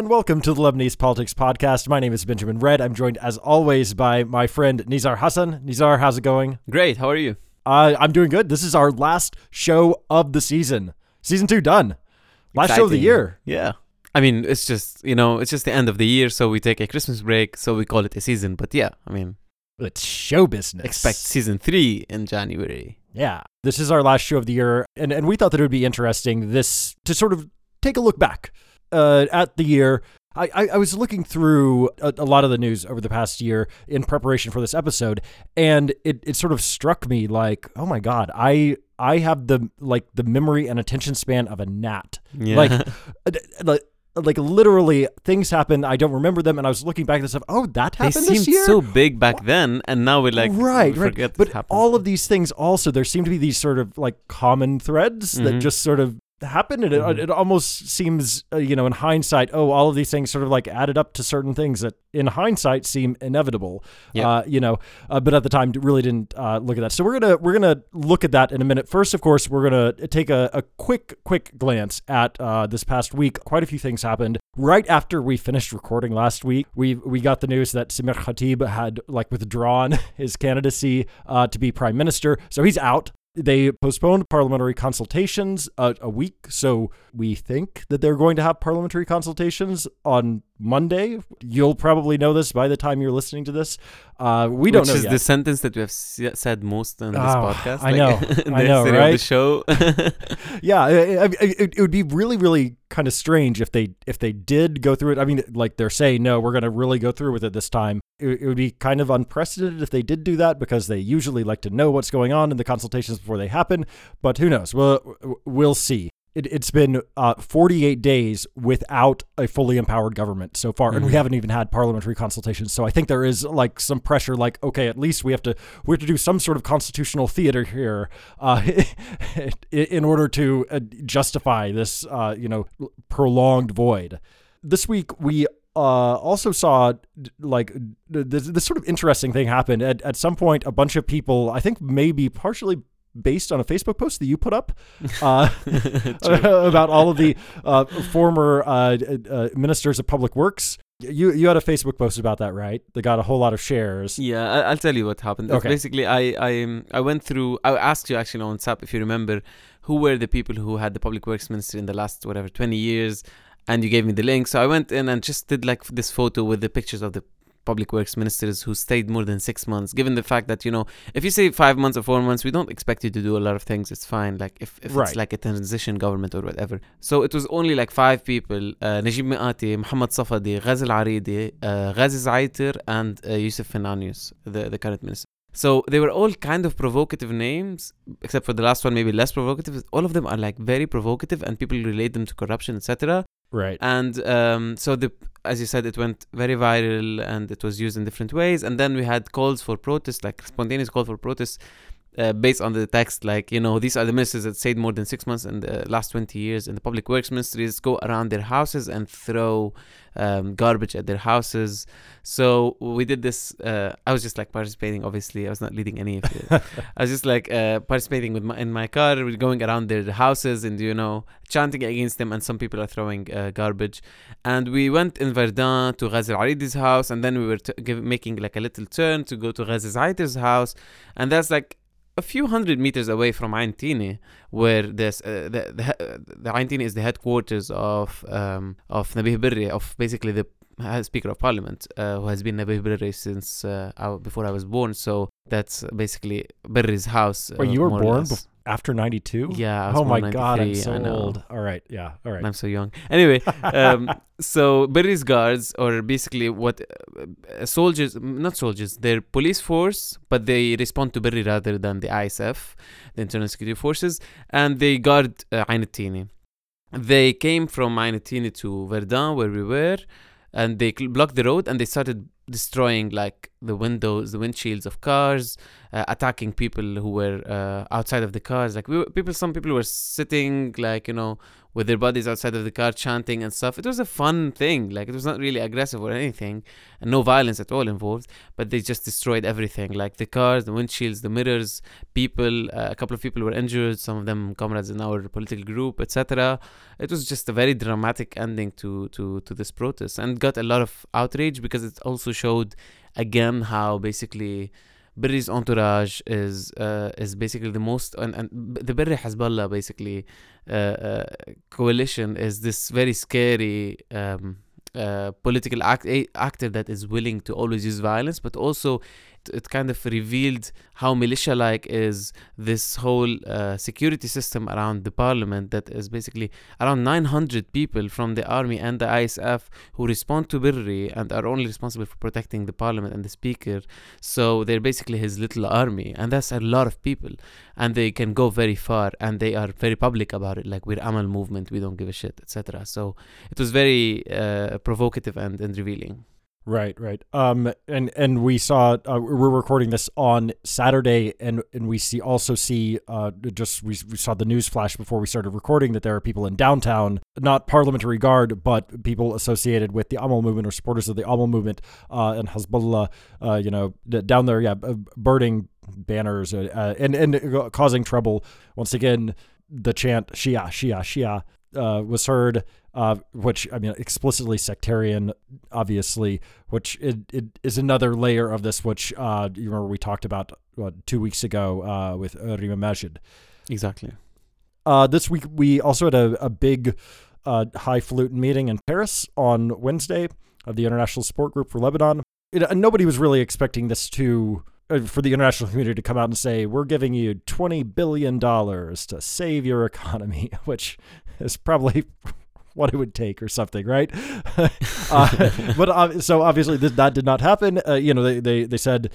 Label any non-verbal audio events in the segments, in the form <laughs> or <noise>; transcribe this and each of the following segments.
And welcome to the Lebanese Politics Podcast. My name is Benjamin Redd. I'm joined as always by my friend Nizar Hassan. Nizar, how's it going? Great. How are you? Uh, I'm doing good. This is our last show of the season. Season two done. Last show of the year. Yeah. I mean, it's just you know, it's just the end of the year, so we take a Christmas break, so we call it a season. But yeah, I mean, It's show business. expect season three in January. Yeah. This is our last show of the year, and, and we thought that it would be interesting this to sort of take a look back uh, at the year. I, I, I was looking through a, a lot of the news over the past year in preparation for this episode, and it, it sort of struck me like, oh my god, I I have the like the memory and attention span of a gnat. Yeah. Like, <laughs> uh, like like literally things happen. I don't remember them, and I was looking back at this stuff. Oh, that they happened seemed this year. so big back then, and now we're like, right, we right. But happened. all of these things also, there seem to be these sort of like common threads that Mhm. just sort of happen, and Mhm. it, it almost seems, uh, you know, in hindsight, oh, all of these things sort of like added up to certain things that, in hindsight, seem inevitable. Yep. Uh, you know, uh, but at the time, really didn't uh, look at that. So we're gonna we're gonna look at that in a minute. First, of course, we're gonna take a, a quick quick glance at uh, this past week. Quite a few things happened right after we finished recording last week. We we got the news that Samir Khatib had like withdrawn <laughs> his candidacy uh, to be prime minister, so he's out. They postponed parliamentary consultations a, a week, so we think that they're going to have parliamentary consultations on Monday. You'll probably know this by the time you're listening to this. Uh, we don't Which know is yet. the sentence that we have s- said most in this Oh, podcast. I know. <laughs> I know, right? The show. <laughs> <laughs> yeah, I- I- I- it, it would be really, really kind of strange if they if they did go through it. I mean, like they're saying, no, we're going to really go through with it this time. It, it would be kind of unprecedented if they did do that because they usually like to know what's going on in the consultations before they happen. But who knows? We'll we'll see. It, it's been uh, 48 days without a fully empowered government so far, and we Mhm. haven't even had parliamentary consultations. So I think there is like some pressure, like okay, at least we have to we have to do some sort of constitutional theater here, uh, <laughs> in- order to uh, justify this, uh, you know, prolonged void. This week we uh, also saw like this, this sort of interesting thing happen. At, at some point, a bunch of people, I think maybe partially based on a Facebook post that you put up, <laughs> uh, <laughs> about all of the uh, former uh, uh, ministers of public works. You you had a Facebook post about that, right? That got a whole lot of shares. Yeah, I- I'll tell you what happened. Okay. Basically, I I um, I went through. I asked you actually on WhatsApp if you remember who were the people who had the public works minister in the last whatever twenty years, and you gave me the link. So I went in and just did like this photo with the pictures of the public works ministers who stayed more than six months. Given the fact that you know, if you say five months or four months, we don't expect you to do a lot of things. It's fine. Like if, if Right. it's like a transition government or whatever. So it was only like five people: uh, Najib Mikati, Muhammad Safadi, Ghazi Al-Aridi, uh, Ghazi Zaitir, and uh, Yusuf Fenianos, the the current minister. So they were all kind of provocative names, except for the last one, maybe less provocative. All of them are like very provocative, and people relate them to corruption, etc. Right. And um, so the, as you said, it went very viral, and it was used in different ways. And then we had calls for protest, like spontaneous call for protest, uh, based on the text, like you know, these are the ministers that stayed more than six months in the last twenty years in the public works ministries. Go around their houses and throw um, garbage at their houses. So we did this. Uh, I was just like participating. Obviously, I was not leading any of it. <laughs> I was just like uh, participating with my, in my car. We're going around their houses and you know chanting against them. And some people are throwing uh, garbage. And we went in Verdun to Ghazi Aridi's house, and then we were t- give, making like a little turn to go to Ghazi Zaitir's house, and that's like a few hundred meters away from Ain where this uh, the the, the Ain is the headquarters of um, of Nabih Berri, of basically the uh, Speaker of Parliament, uh, who has been Nabih Berri since uh, I, before I was born. So that's basically Berri's house. Wait, uh, you were born bef- after 92? Yeah. Oh my god, I'm so old. All right, yeah, all right. I'm so young. Anyway, um, <laughs> so Berri's guards, or basically what uh, soldiers, not soldiers, they're police force, but they respond to Berri rather than the ISF, the Internal Security Forces, and they guard uh, Ain Tini. They came from Ain Tini to Verdun, where we were, and they blocked the road and they started destroying like the windows, the windshields of cars, uh, attacking people who were uh, outside of the cars. Like we were, people, some people were sitting like you know with their bodies outside of the car chanting and stuff. It was a fun thing. Like it was not really aggressive or anything, and no violence at all involved. But they just destroyed everything, like the cars, the windshields, the mirrors. People, uh, a couple of people were injured. Some of them comrades in our political group, etc. It was just a very dramatic ending to to to this protest, and got a lot of outrage because it also showed again how basically Berri's entourage is uh, is basically the most and, and the Berri Hezbollah basically uh, uh, coalition is this very scary um, uh, political act- actor that is willing to always use violence, but also it kind of revealed how militia like is this whole uh, security system around the parliament that is basically around 900 people from the army and the ISF who respond to Berri and are only responsible for protecting the parliament and the speaker. So they're basically his little army, and that's a lot of people, and they can go very far, and they are very public about it. Like we're Amal movement, we don't give a shit, etc. So it was very uh, provocative and, and revealing. Right, right. Um, and and we saw uh, we're recording this on Saturday, and and we see also see uh just we, we saw the news flash before we started recording that there are people in downtown, not parliamentary guard, but people associated with the Amal movement or supporters of the Amal movement, uh, and Hezbollah, uh, you know, down there, yeah, burning banners uh, uh, and and causing trouble. Once again, the chant Shia, Shia, Shia uh, was heard, uh, which I mean explicitly sectarian, obviously, which it, it is another layer of this, which uh, you remember we talked about what, two weeks ago uh, with Rima Majed. Exactly. Uh, this week we also had a, a big uh, highfalutin meeting in Paris on Wednesday of the International Support Group for Lebanon. It, and nobody was really expecting this to uh, for the international community to come out and say we're giving you 20 billion dollars to save your economy <laughs> which is probably <laughs> what it would take or something right? <laughs> Uh, but uh, so obviously this, that did not happen. Uh, you know they, they they said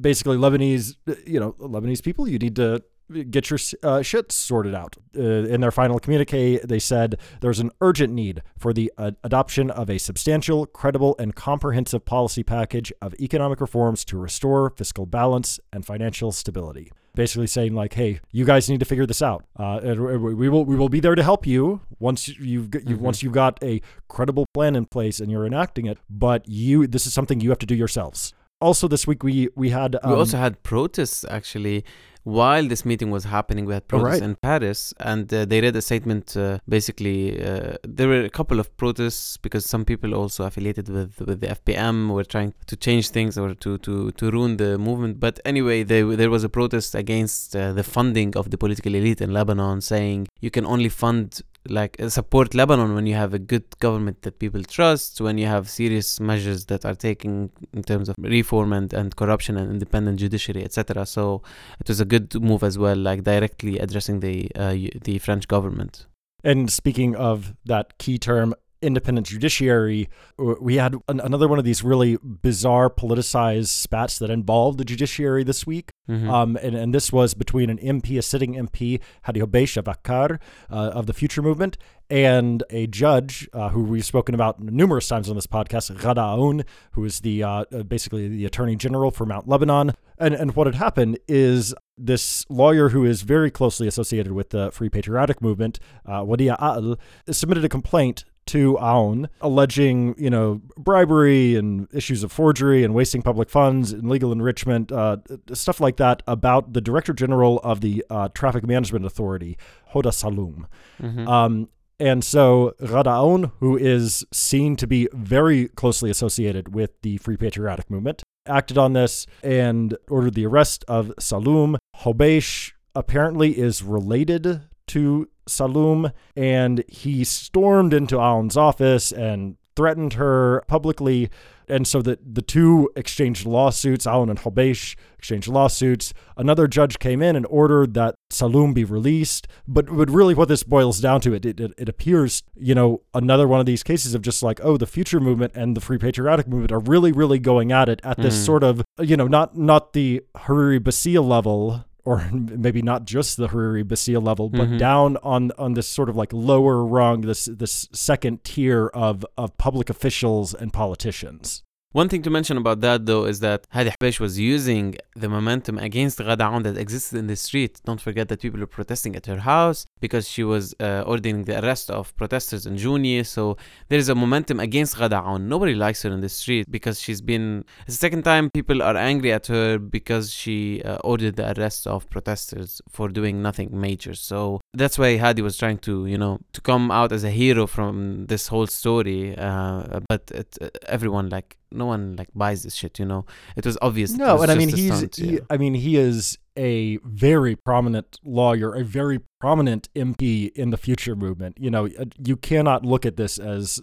basically lebanese you know lebanese people you need to get your uh, shit sorted out. Uh, in their final communique, they said there's an urgent need for the uh, adoption of a substantial, credible, and comprehensive policy package of economic reforms to restore fiscal balance and financial stability. Basically saying like, hey, you guys need to figure this out, uh, and we will we will be there to help you once you've got, you, mm-hmm. once you've got a credible plan in place and you're enacting it. But you, this is something you have to do yourselves also this week we we had um, we also had protests actually while this meeting was happening, we had protests right. in Paris, and uh, they read a statement. Uh, basically, uh, there were a couple of protests because some people also affiliated with with the FPM were trying to change things or to to to ruin the movement. But anyway, they, there was a protest against uh, the funding of the political elite in Lebanon, saying you can only fund like uh, support Lebanon when you have a good government that people trust, when you have serious measures that are taken in terms of reform and, and corruption and independent judiciary, etc. So it was a good move as well, like directly addressing the uh, the French government. And speaking of that key term, independent judiciary, we had an, another one of these really bizarre politicized spats that involved the judiciary this week. Mm-hmm. Um, and, and this was between an MP, a sitting MP, Hadi Vakar uh, of the Future Movement, and a judge uh, who we've spoken about numerous times on this podcast, Ghada Aoun, who is the uh, uh, basically the Attorney General for Mount Lebanon. And, and what had happened is this lawyer who is very closely associated with the Free Patriotic Movement, uh, Wadih Akl, submitted a complaint to Aoun, alleging, you know, bribery and issues of forgery and wasting public funds and legal enrichment, uh, stuff like that, about the Director General of the uh, Traffic Management Authority, Hoda Saloom. Mm-hmm. Um, and so Ghada Aoun, who is seen to be very closely associated with the Free Patriotic Movement, acted on this and ordered the arrest of Saloom. Hobeish apparently is related to Saloom, and he stormed into Aoun's office and threatened her publicly. And so the, the two exchanged lawsuits, Aoun and Hobeish exchanged lawsuits. Another judge came in and ordered that Saloom be released. But, but really, what this boils down to, it, it, it appears, you know, another one of these cases of just like, oh, the future movement and the Free Patriotic movement are really, really going at it at this mm. sort of, you know, not, not the Hariri Basila level or <laughs> maybe not just the Hariri Basila level, but mm-hmm. down on on this sort of like lower rung, this this second tier of of public officials and politicians. One thing to mention about that though is that Hadi Hobeish was using the momentum against Ghada that existed in the street. Don't forget that people were protesting at her house because she was uh, ordering the arrest of protesters in June. So there is a momentum against Ghada. Nobody likes her in the street because she's been. It's the second time people are angry at her because she uh, ordered the arrest of protesters for doing nothing major. So that's why Hadi was trying to, you know, to come out as a hero from this whole story. Uh, but it, uh, everyone like no one like buys this shit. You know, it was obvious. No, was and I mean he's stunt, he, yeah. I mean he is a very prominent lawyer, a very prominent MP in the future movement. You know, uh, you cannot look at this as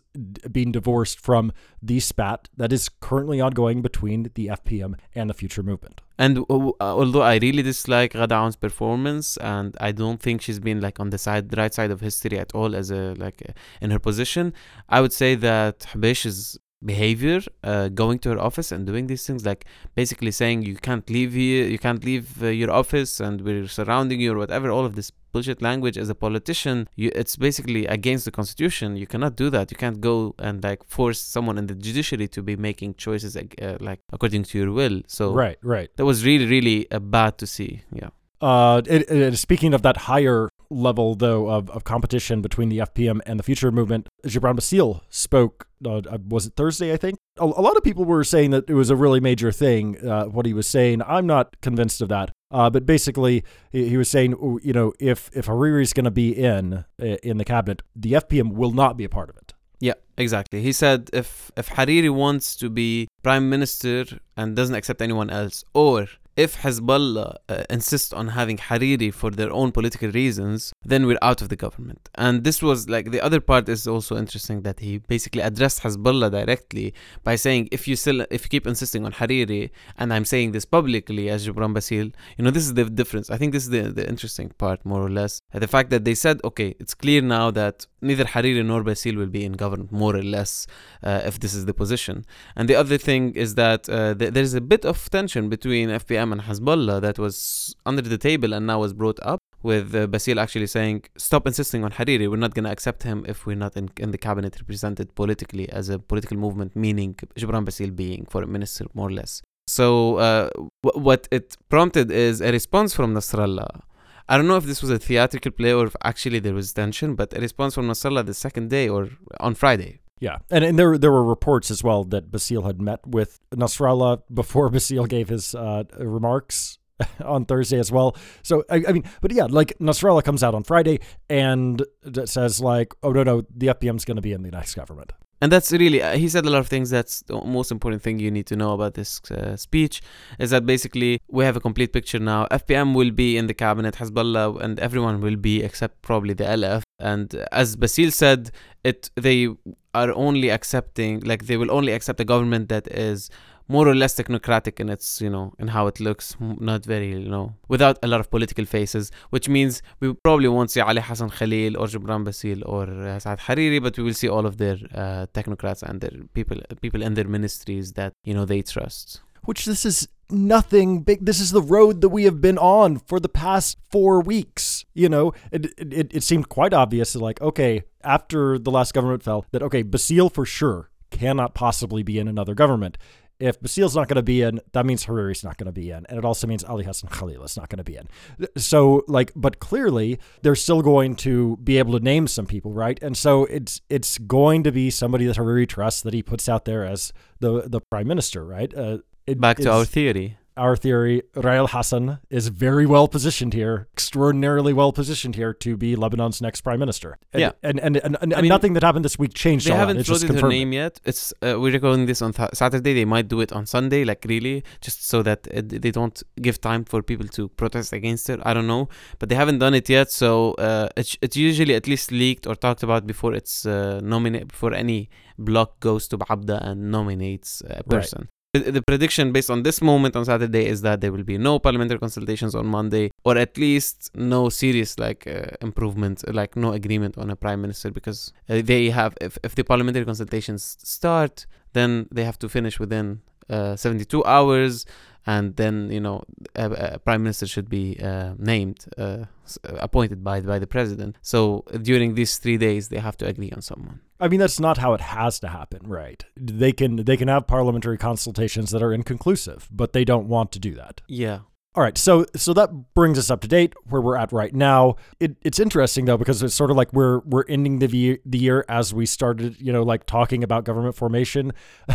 being divorced from the spat that is currently ongoing between the FPM and the future movement. And uh, uh, although I really dislike Ghada performance, and I don't think she's been like on the side, right side of history at all, as a like in her position, I would say that Hobeish's behavior, uh, going to her office and doing these things, like basically saying you can't leave here, you can't leave uh, your office, and we're surrounding you or whatever, all of this bullshit language. As a politician you, it's basically against the constitution. You cannot do that. You can't go and like force someone in the judiciary to be making choices uh, like according to your will. So Right, right. that was really really uh, bad to see. Yeah. Uh, it, it, speaking of that higher level, though, of, of competition between the FPM and the Future Movement, Gibran Bassil spoke, uh, uh, was it Thursday, I think? A, a lot of people were saying that it was a really major thing, uh, what he was saying. I'm not convinced of that. Uh, but basically, he, he was saying, you know, if, if Hariri is going to be in, uh, in the cabinet, the FPM will not be a part of it. Yeah, exactly. He said if if Hariri wants to be prime minister and doesn't accept anyone else, or if Hezbollah uh, insists on having Hariri for their own political reasons, then we're out of the government. And this was like the other part is also interesting that he basically addressed Hezbollah directly by saying if you still if you keep insisting on Hariri, and I'm saying this publicly as Gibran Bassil, you know this is the difference. I think this is the the interesting part more or less. The fact that they said okay, it's clear now that neither Hariri nor Bassil will be in government more or less uh, if this is the position. And the other thing is that uh, th- there's a bit of tension between FPM and Hezbollah that was under the table and now was brought up with uh, Bassil actually saying, stop insisting on Hariri. We're not going to accept him if we're not in, in the cabinet represented politically as a political movement, meaning Gibran Bassil being foreign minister, more or less. So uh, w- what it prompted is a response from Nasrallah. I don't know if this was a theatrical play or if actually there was tension, but a response from Nasrallah the second day or on Friday. Yeah, and, and there there were reports as well that Bassil had met with Nasrallah before <laughs> Bassil gave his uh, remarks <laughs> on Thursday as well. So I, I mean, but yeah, like Nasrallah comes out on Friday and says like, oh no no, the FPM's going to be in the next government. And that's really, uh, he said a lot of things. That's the most important thing you need to know about this uh, speech is that basically we have a complete picture now. FPM will be in the cabinet, Hezbollah, and everyone will be except probably the LF. And as Bassil said, it they are only accepting, like, they will only accept a government that is more or less technocratic in its, you know, in how it looks, not very, you know, without a lot of political faces, which means we probably won't see Ali Hassan Khalil or Gibran Bassil or uh, Saad Hariri, but we will see all of their uh, technocrats and their people, people in their ministries that, you know, they trust. Which this is nothing big. This is the road that we have been on for the past four weeks. You know, it, it, it seemed quite obvious like, okay, after the last government fell, that, okay, Bassil for sure cannot possibly be in another government. If Bassil's not going to be in, that means Hariri's not going to be in. And it also means Ali Hassan Khalil is not going to be in. So, like, but clearly they're still going to be able to name some people, right? And so it's it's going to be somebody that Hariri trusts that he puts out there as the, the prime minister, right? Uh, it, Back to our theory. our theory, Raya El Hassan is very well positioned here, extraordinarily well positioned here to be Lebanon's next prime minister. And, Yeah. and and and, and, I mean, nothing that happened this week changed They haven't floated her name yet. It's uh, we're recording this on th- Saturday. They might do it on Sunday, like really, just so that uh, they don't give time for people to protest against it. I don't know, but they haven't done it yet. So uh, it's it's usually at least leaked or talked about before it's uh, nominated before any block goes to Babda and nominates a person. The, the prediction based on this moment on Saturday is that there will be no parliamentary consultations on Monday, or at least no serious like uh, improvement, like no agreement on a prime minister, because uh, they have if, if the parliamentary consultations start, then they have to finish within uh, 72 hours, and then you know a, a prime minister should be uh, named, uh, appointed by by the president. So during these three days, they have to agree on someone. I mean, that's not how it has to happen, right? They can they can have parliamentary consultations that are inconclusive, but they don't want to do that. Yeah. All right, so so that brings us up to date where we're at right now. It, it's interesting though because it's sort of like we're we're ending the year, the year as we started, you know, like talking about government formation. <laughs>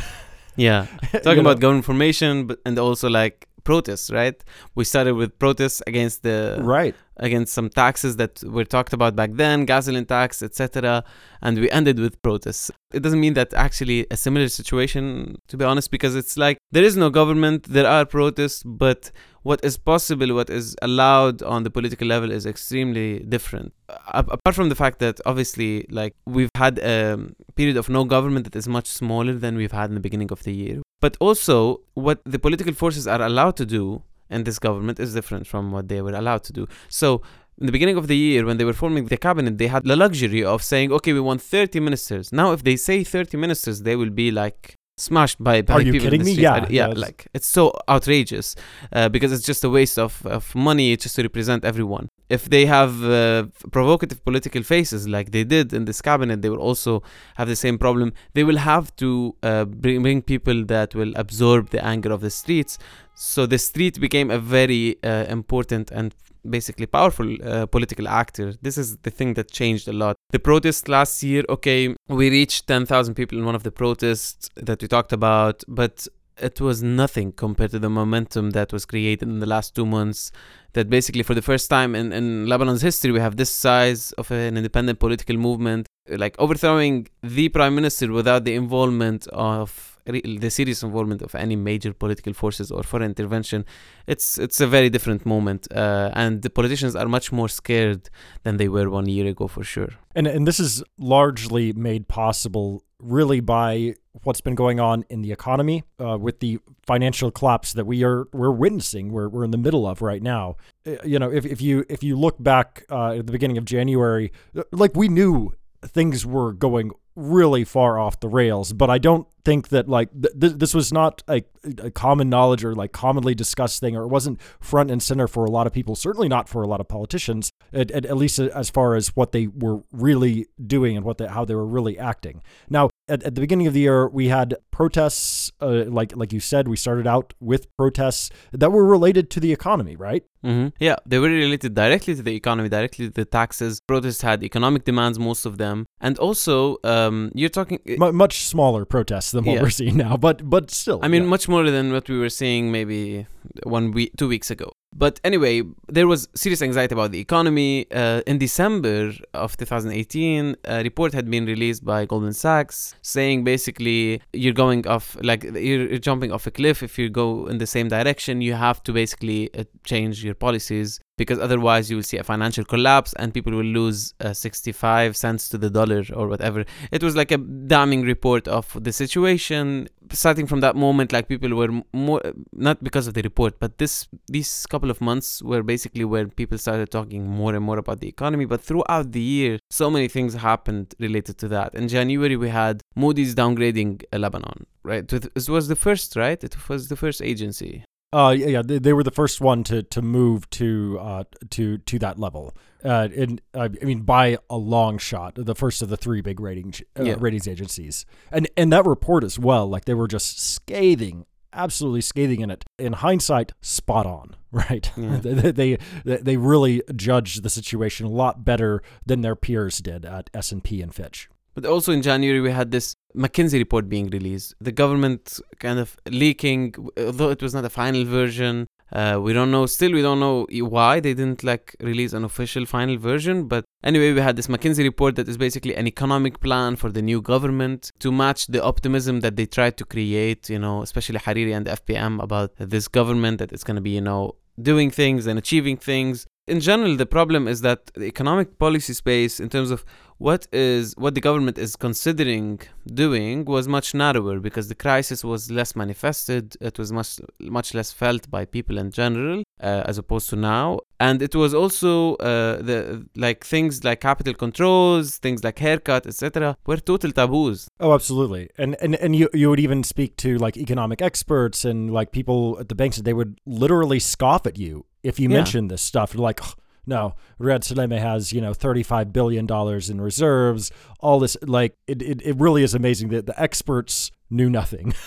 Yeah, <laughs> talking about government formation, but and also like protests, right? We started with protests against the right against some taxes that were talked about back then, gasoline tax, etc. And we ended with protests. It doesn't mean that actually a similar situation, to be honest, because it's like there is no government, there are protests, but what is possible, what is allowed on the political level is extremely different. Uh, apart from the fact that obviously, like we've had a period of no government that is much smaller than we've had in the beginning of the year, but also what the political forces are allowed to do in this government is different from what they were allowed to do. So in the beginning of the year, when they were forming the cabinet, they had the luxury of saying, okay, we want 30 ministers. Now, if they say 30 ministers, they will be like smashed by, by Are you people kidding in the me? Yeah, I- yeah, like it's so outrageous uh, because it's just a waste of, of money just to represent everyone. If they have uh, provocative political faces like they did in this cabinet, they will also have the same problem. They will have to uh, bring, bring people that will absorb the anger of the streets. So the street became a very uh, important and basically powerful uh, political actor. This is the thing that changed a lot. The protests last year, okay, we reached 10,000 people in one of the protests that we talked about, but it was nothing compared to the momentum that was created in the last two months. That basically, for the first time in, in Lebanon's history, we have this size of an independent political movement, like overthrowing the prime minister without the involvement of the serious involvement of any major political forces or foreign intervention. It's it's a very different moment, uh, and the politicians are much more scared than they were one year ago, for sure. And and this is largely made possible really by what's been going on in the economy uh, with the financial collapse that we are we're witnessing we're, we're in the middle of right now Uh, you know if, if you if you look back uh, at the beginning of January uh, like we knew things were going really far off the rails but I don't think that like th- th- this was not a, a common knowledge or like commonly discussed thing or it wasn't front and center for a lot of people certainly not for a lot of politicians at, at, at least as far as what they were really doing and what they, how they were really acting. Now at, at the beginning of the year we had protests uh, like like you said we started out with protests that were related to the economy right hmm Yeah, they were related directly to the economy, directly to the taxes. Protests had economic demands, most of them, and also um, you're talking. M- much smaller protests than what Yeah. we're seeing now but but still I mean, yeah. much more than what we were seeing maybe one week, two weeks ago. But anyway, there was serious anxiety about the economy. Uh, in December of 2018, a report had been released by Goldman Sachs saying basically you're going off, like you're jumping off a cliff if you go in the same direction. You have to basically uh, change your policies because otherwise you will see a financial collapse and people will lose uh, 65 cents to the dollar or whatever. It was like a damning report of the situation. Starting from that moment, like people were more not because of the report, but this these couple of months were basically where people started talking more and more about the economy. But throughout the year, so many things happened related to that. In January, we had Moody's downgrading uh, Lebanon. Right, it was the first, right? It was the first agency. Uh, yeah, yeah, they, they were the first one to to move to uh to to that level. Uh, and uh, I mean by a long shot, the first of the three big rating uh, Yeah. ratings agencies, and and that report as well. Like they were just scathing, absolutely scathing in it. In hindsight, spot on, <laughs> right? Yeah. <laughs> they, they they they really judged the situation a lot better than their peers did at S and P and Fitch. But also in January, we had this McKinsey report being released. The government kind of leaking, although it was not a final version. Uh, we don't know. Still, we don't know why they didn't like release an official final version. But anyway, we had this McKinsey report that is basically an economic plan for the new government to match the optimism that they tried to create. You know, especially Hariri and the FPM about this government that it's going to be, you know, doing things and achieving things. In general, the problem is that the economic policy space, in terms of what is what the government is considering doing was much narrower because the crisis was less manifested it was much much less felt by people in general uh, as opposed to now. And it was also uh, the like things like capital controls things like haircut etc were total taboos. Oh, absolutely. And and and you you would even speak to like economic experts and like people at the banks and they would literally scoff at you if you Yeah. mentioned this stuff. They're like, "Ugh, no, Riad Salameh has, you know, 35 billion dollars in reserves, all this like it, it, it really is amazing that the experts knew nothing. <laughs>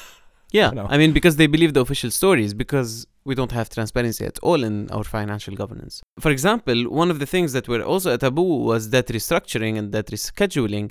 Yeah, You know. I mean, because they believe the official stories, because we don't have transparency at all in our financial governance. For example, one of the things that were also a taboo was debt restructuring and debt rescheduling.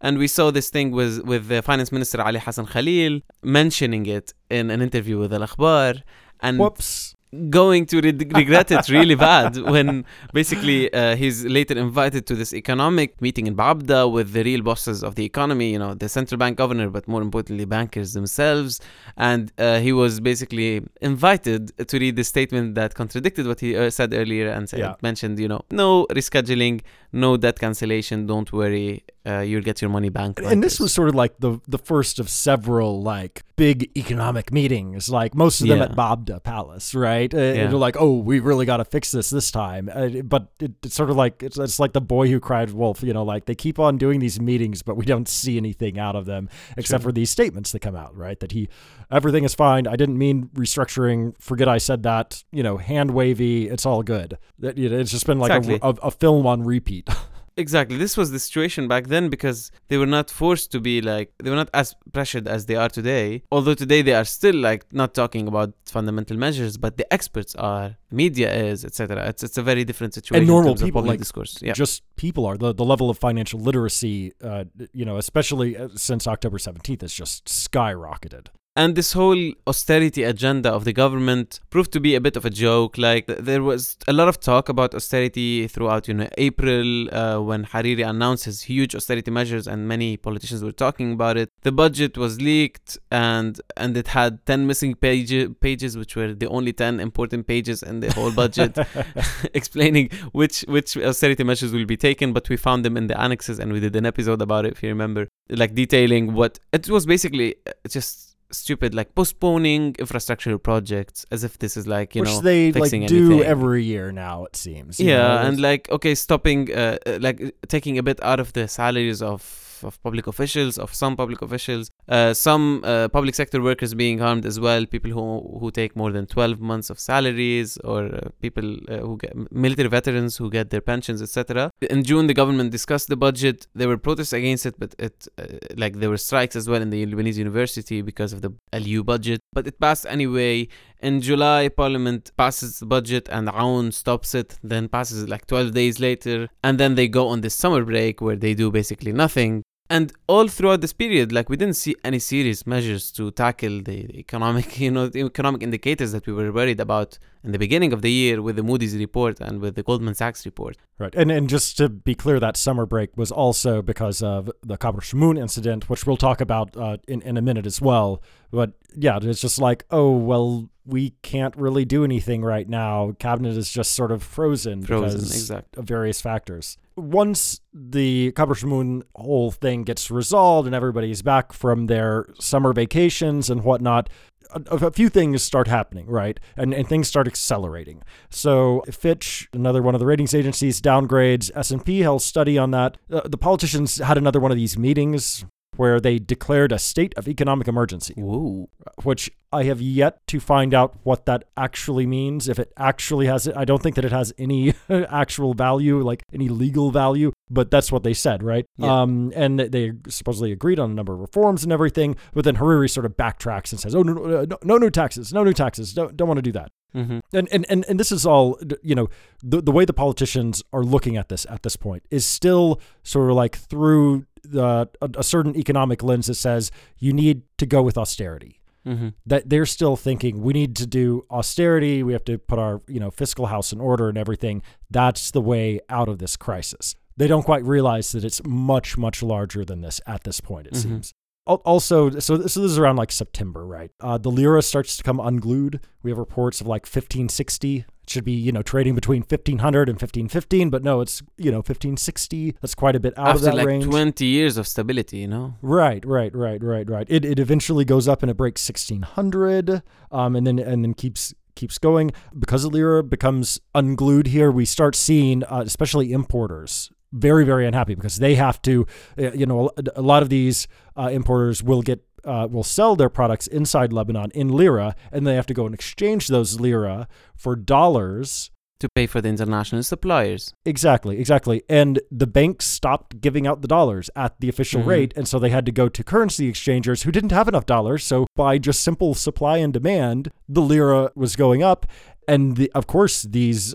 And we saw this thing with, with the finance minister Ali Hassan Khalil mentioning it in an interview with Al Akhbar and Whoops. Going to re- regret it really bad when basically uh, he's later invited to this economic meeting in Babda with the real bosses of the economy, you know, the central bank governor, but more importantly, bankers themselves. And uh, he was basically invited to read the statement that contradicted what he uh, said earlier and said, Yeah. mentioned, you know, no rescheduling, no debt cancellation, don't worry, uh, you'll get your money back. And this was sort of like the the first of several like big economic meetings, like most of them Yeah. at Babda Palace, right? Uh, Yeah. And they're like, oh, we really got to fix this this time. Uh, but it, it's sort of like it's, it's like the boy who cried wolf, you know, like they keep on doing these meetings, but we don't see anything out of them except for these statements that come out, right? That he everything is fine. I didn't mean restructuring. Forget I said that. You know, hand wavy. It's all good. That you know, it's just been like Exactly. a, a, a film on repeat. <laughs> Exactly. This was the situation back then because they were not forced to be like they were not as pressured as they are today. Although today they are still like not talking about fundamental measures, but the experts are, media is, etc. It's it's a very different situation. And normal people, like, discourse. Yeah. just people are the, the level of financial literacy uh, you know especially uh, since october 17th has just skyrocketed And this whole austerity agenda of the government proved to be a bit of a joke. Like there was a lot of talk about austerity throughout, you know, April uh, when Hariri announced his huge austerity measures, and many politicians were talking about it. The budget was leaked, and and it had ten missing page- pages, which were the only ten important pages in the whole budget, <laughs> <laughs> explaining which which austerity measures will be taken. But we found them in the annexes, and we did an episode about it, if you remember, like detailing what it was basically uh, just stupid like postponing infrastructure projects as if this is like you which know they like do anything. every year now it seems yeah know, and like okay stopping uh, uh, like taking a bit out of the salaries of of public officials of some public officials. Uh, some uh, public sector workers being harmed as well. People who who take more than 12 months of salaries or uh, people uh, who get military veterans who get their pensions etc in june the government discussed the budget. There were protests against it but it uh, like there were strikes as well in the lebanese university because of the lu budget but it passed anyway. In July, Parliament passes the budget and Aoun stops it, then passes it like 12 days later, and then they go on this summer break where they do basically nothing. And all throughout this period, like we didn't see any serious measures to tackle the economic, <laughs> you know, the economic indicators that we were worried about in the beginning of the year with the Moody's report and with the Goldman Sachs report. right and and just to be clear that summer break was also because of the Kabr Shamoon incident which we'll talk about uh, in, in a minute as well but yeah it's just like oh well we can't really do anything right now cabinet is just sort of frozen, Frozen, because exactly. of various factors once the Kabr Shamoon whole thing gets resolved and everybody's back from their summer vacations and whatnot a, a few things start happening, right? And, and things start accelerating. So Fitch, another one of the ratings agencies, downgrades. S&P held study on that. Uh, the politicians had another one of these meetings where they declared a state of economic emergency, Whoa. which I have yet to find out what that actually means. If it actually has I don't think that it has any <laughs> actual value, like any legal value, but that's what they said, right? Yeah. Um, and they supposedly agreed on a number of reforms and everything, but then Hariri sort of backtracks and says, "Oh no, no, no, no new taxes, no new taxes. Don't don't want to do that." hmm And, and and and this is all you know the the way the politicians are looking at this at this point is still sort of like through the a, a certain economic lens that says you need to go with austerity. Hmm that they're still thinking we need to do austerity. We have to put our you know fiscal house in order and everything. That's the way out of this crisis. They don't quite realize that it's much much larger than this at this point it Mhm. seems also so, so this is around like september right uh, the lira starts to come unglued we have reports of like 1560 it should be you know trading between 1500 and 1515 but no it's you know 1560 that's quite a bit out of After that like range 20 years of stability, you know? Right, right, right, right, right. It it eventually goes up and it breaks sixteen hundred, um, and then and then keeps keeps going because the lira becomes unglued here. We start seeing, uh, especially importers, very very unhappy because they have to, uh, you know, a, lot of these uh, importers will get. Uh, will sell their products inside Lebanon in lira, and they have to go and exchange those lira for dollars to pay for the international suppliers. Exactly, exactly. And the banks stopped giving out the dollars at the official Mhm. rate. And so they had to go to currency exchangers who didn't have enough dollars. So by just simple supply and demand, the lira was going up. And the, of course, these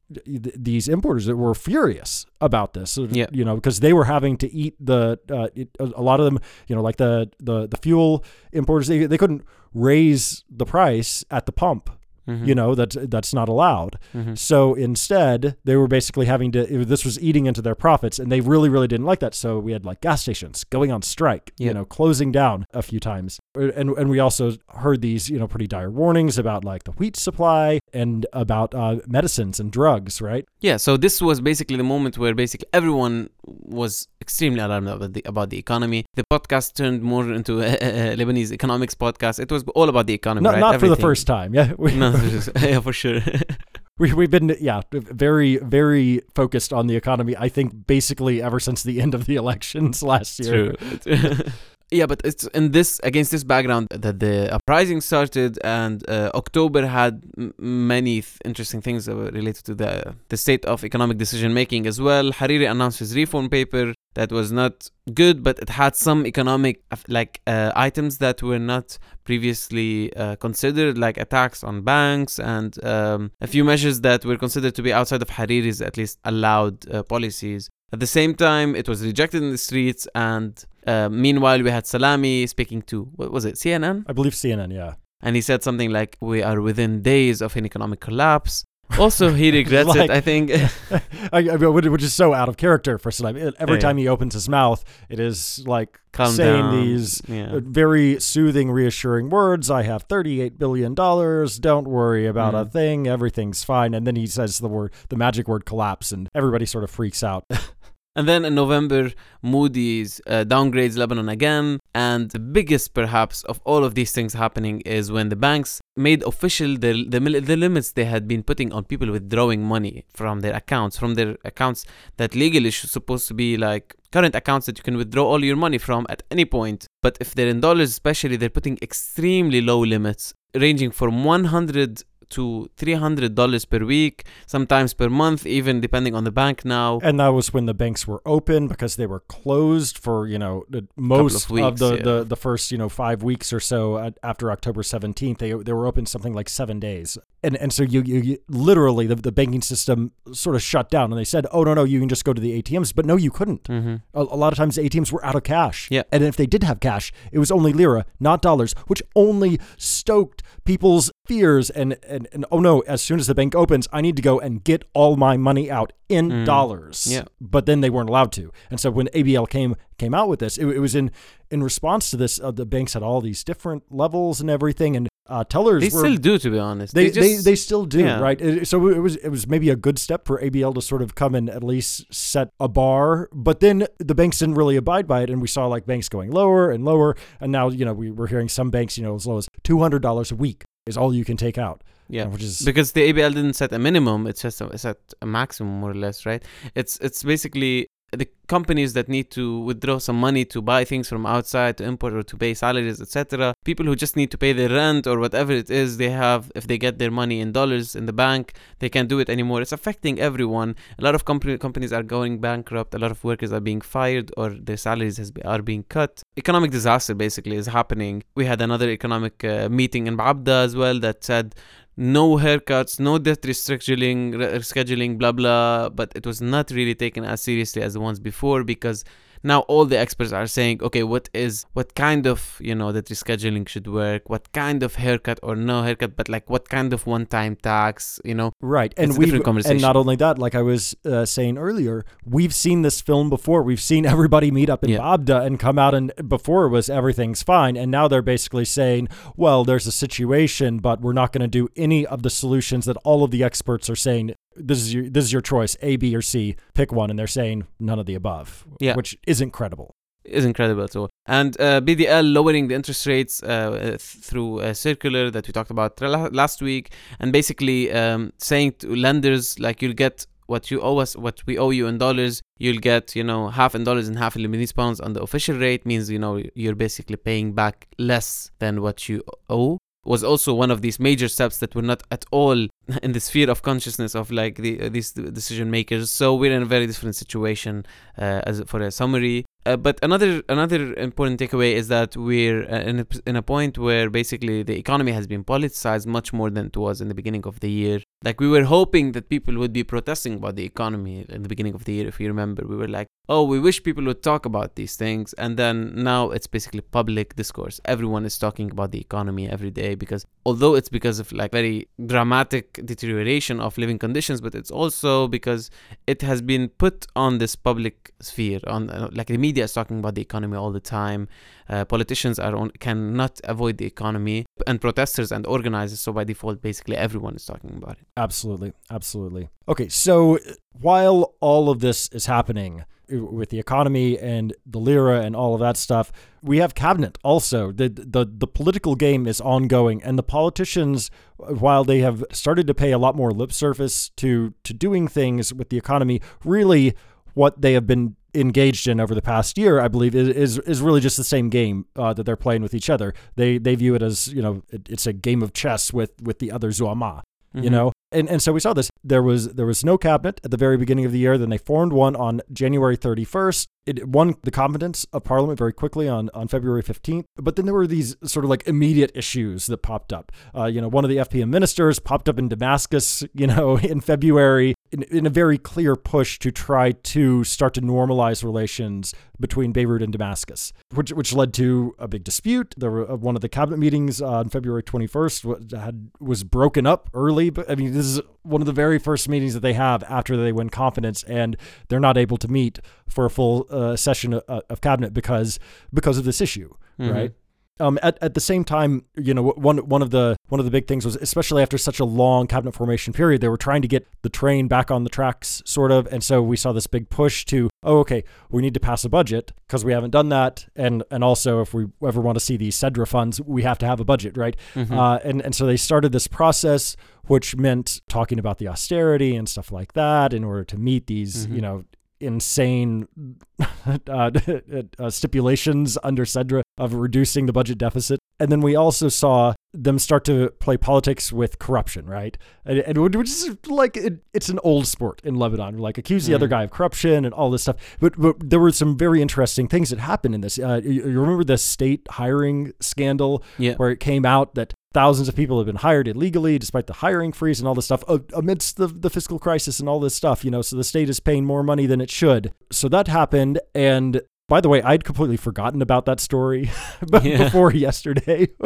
these importers were furious about this. Yeah. You know, because they were having to eat the uh, it, a lot of them. You know, like the the the fuel importers, they they couldn't raise the price at the pump. Mhm. You know, that's that's not allowed. Mhm. So instead, they were basically having to. it- This was eating into their profits, and they really, really didn't like that. So we had like gas stations going on strike, Yeah. you know, closing down a few times, and and we also heard these, you know, pretty dire warnings about like the wheat supply and about uh, medicines and drugs, right? Yeah, so this was basically the moment where basically everyone was extremely alarmed about the about the economy. The podcast turned more into a, a Lebanese economics podcast. It was all about the economy, Not right? not for the first time, yeah. We, no, <laughs> <laughs> yeah, for sure. <laughs> we we've been yeah very very focused on the economy. I think basically ever since the end of the elections <laughs> last year. True. yeah, but it's in this against this background that the uprising started, and uh, October had m- many th- interesting things that were related to the the state of economic decision making as well. Hariri announced his reform paper that was not good, but it had some economic like uh, items that were not previously uh, considered, like attacks on banks and um, a few measures that were considered to be outside of Hariri's at least allowed uh, policies. At the same time, it was rejected in the streets, and uh, meanwhile, we had Salameh speaking to what was it, CNN, I believe CNN, yeah. and he said something like, "We are within days of an economic collapse." Also, he <laughs> regrets Like- it. I think. <laughs> I, I which is so out of character for Saddam. Every Yeah. time he opens his mouth, it is like Calm saying down. these yeah. uh, very soothing, reassuring words. I have thirty-eight billion dollars. Don't worry about a Mhm. thing. Everything's fine. And then he says the word, the magic word, collapse, and everybody sort of freaks out. <laughs> And then in November, Moody's uh, downgrades Lebanon again. And the biggest, perhaps, of all of these things happening is when the banks made official the, the, the limits they had been putting on people withdrawing money from their accounts, from their accounts that legally should supposed to be like current accounts that you can withdraw all your money from at any point. But if they're in dollars, especially, they're putting extremely low limits, ranging from 100 to $300 per week, sometimes per month, even depending on the bank now. And that was when the banks were open because they were closed for you know the- most of, weeks, the, yeah. the the first you know five weeks or so after October seventeenth. They they were open something like seven days, and and so you you, you literally the, the banking system sort of shut down, and they said, oh no no you can just go to the ATMs, but no you couldn't. Mm-hmm. A, a lot of times the ATMs were out of cash. Yeah. And if they did have cash, it was only lira, not dollars, which only stoked people's fears and, and, and oh no, as soon as the bank opens, I need to go and get all my money out in Mm. dollars. Yeah. But then they weren't allowed to. And so when ABL came came out with this, it, it was in in response to this. Uh, the banks had all these different levels and everything, and uh, tellers They were still do, to be honest. they, they, just- they still do yeah. right It- so it was it was maybe a good step for ABL to sort of come and at least set a bar but then the banks didn't really abide by it and we saw like banks going lower and lower and now you know we were hearing some banks you know as low as $200 a week is all you can take out yeah. which is Because the ABL didn't set a minimum, it's just a, it's at a maximum, more or less, right? It's it's basically the companies that need to withdraw some money to buy things from outside, to import or to pay salaries, etc. People who just need to pay their rent or whatever it is they have, if they get their money in dollars in the bank, they can't do it anymore. It's affecting everyone. A lot of company, companies are going bankrupt. A lot of workers are being fired or their salaries has, be- are being cut. Economic disaster basically is happening. We had another economic uh, meeting in Babda as well that said no haircuts, no debt rescheduling, re- scheduling, blah blah. But it was not really taken as seriously as the ones before because now all the experts are saying, okay, what is what kind of you know that rescheduling should work, what kind of haircut or no haircut, but like what kind of one-time tax, you know? right and we and not only that like I was uh, saying earlier we've seen this film before we've seen everybody meet up in Yeah. Babda and come out and before it was everything's fine and now they're basically saying well there's a situation but we're not going to do any of the solutions that all of the experts are saying this is your this is your choice A B or C. Pick one and they're saying none of the above Yeah. which is incredible. Is incredible so and uh, BDL lowering the interest rates uh, th- through a circular that we talked about la- last week and basically um, saying to lenders like you'll get what you owe us what we owe you in dollars you'll get you know half in dollars and half in Lebanese pounds on the official rate means you know you're basically paying back less than what you owe was also one of these major steps that were not at all <laughs> in the sphere of consciousness of like the uh, these decision makers. So we're in a very different situation. Uh, as for a summary, uh, but another another important takeaway is that we're uh, in, a, in a point where basically the economy has been politicized much more than it was in the beginning of the year. Like we were hoping that people would be protesting about the economy in the beginning of the year. If you remember, we were like, "Oh, we wish people would talk about these things," and then now it's basically public discourse. Everyone is talking about the economy every day because although it's because of like very dramatic deterioration of living conditions, but it's also because it has been put on this public sphere on uh, like the media is talking about the economy all the time uh, politicians are on, cannot avoid the economy and protesters and organizers so by default basically everyone is talking about it absolutely absolutely okay so while all of this is happening with the economy and the lira and all of that stuff. We have cabinet also. The, the the political game is ongoing and the politicians while they have started to pay a lot more lip service to to doing things with the economy, really what they have been engaged in over the past year, I believe, is is, really just the same game uh, that they're playing with each other. They they view it as you know it, it's a game of chess with with the other Zuama. Mm-hmm. You know, and and so we saw this. There was there was no cabinet at the very beginning of the year. Then they formed one on January 31st. It won the confidence of Parliament very quickly on on February 15th. But then there were these sort of like immediate issues that popped up. Uh, you know, one of the FPM ministers popped up in Damascus. You know, <laughs> in February in, in a very clear push to try to start to normalize relations between Beirut and Damascus, which which led to a big dispute. There were uh, one of the cabinet meetings on February 21st had was broken up early. But I mean, this is one of the very first meetings that they have after they win confidence, and they're not able to meet for a full uh, session of, of, cabinet because because of this issue, mm-hmm. right? Um, at, at the same time, you know, one one of the one of the big things was, especially after such a long cabinet formation period, they were trying to get the train back on the tracks, sort of, and so we saw this big push to, oh, okay, we need to pass a budget because we haven't done that, and and also if we ever want to see these CEDRE funds, we have to have a budget, right? Mm-hmm. Uh, and and so they started this process, which meant talking about the austerity and stuff like that in order to meet these, mm-hmm. you know, insane <laughs> uh, <laughs> uh, stipulations under CEDRE of reducing the budget deficit. And then we also saw them start to play politics with corruption, right? And, and which is like it, it's an old sport in Lebanon, like accuse the mm. other guy of corruption and all this stuff. But, but there were some very interesting things that happened in this. Uh, you, you, remember the state hiring scandal, yeah. where it came out that thousands of people have been hired illegally despite the hiring freeze and all this stuff amidst the, the fiscal crisis and all this stuff you know so the state is paying more money than it should so that happened and by the way, I'd completely forgotten about that story <laughs> before yesterday. <laughs>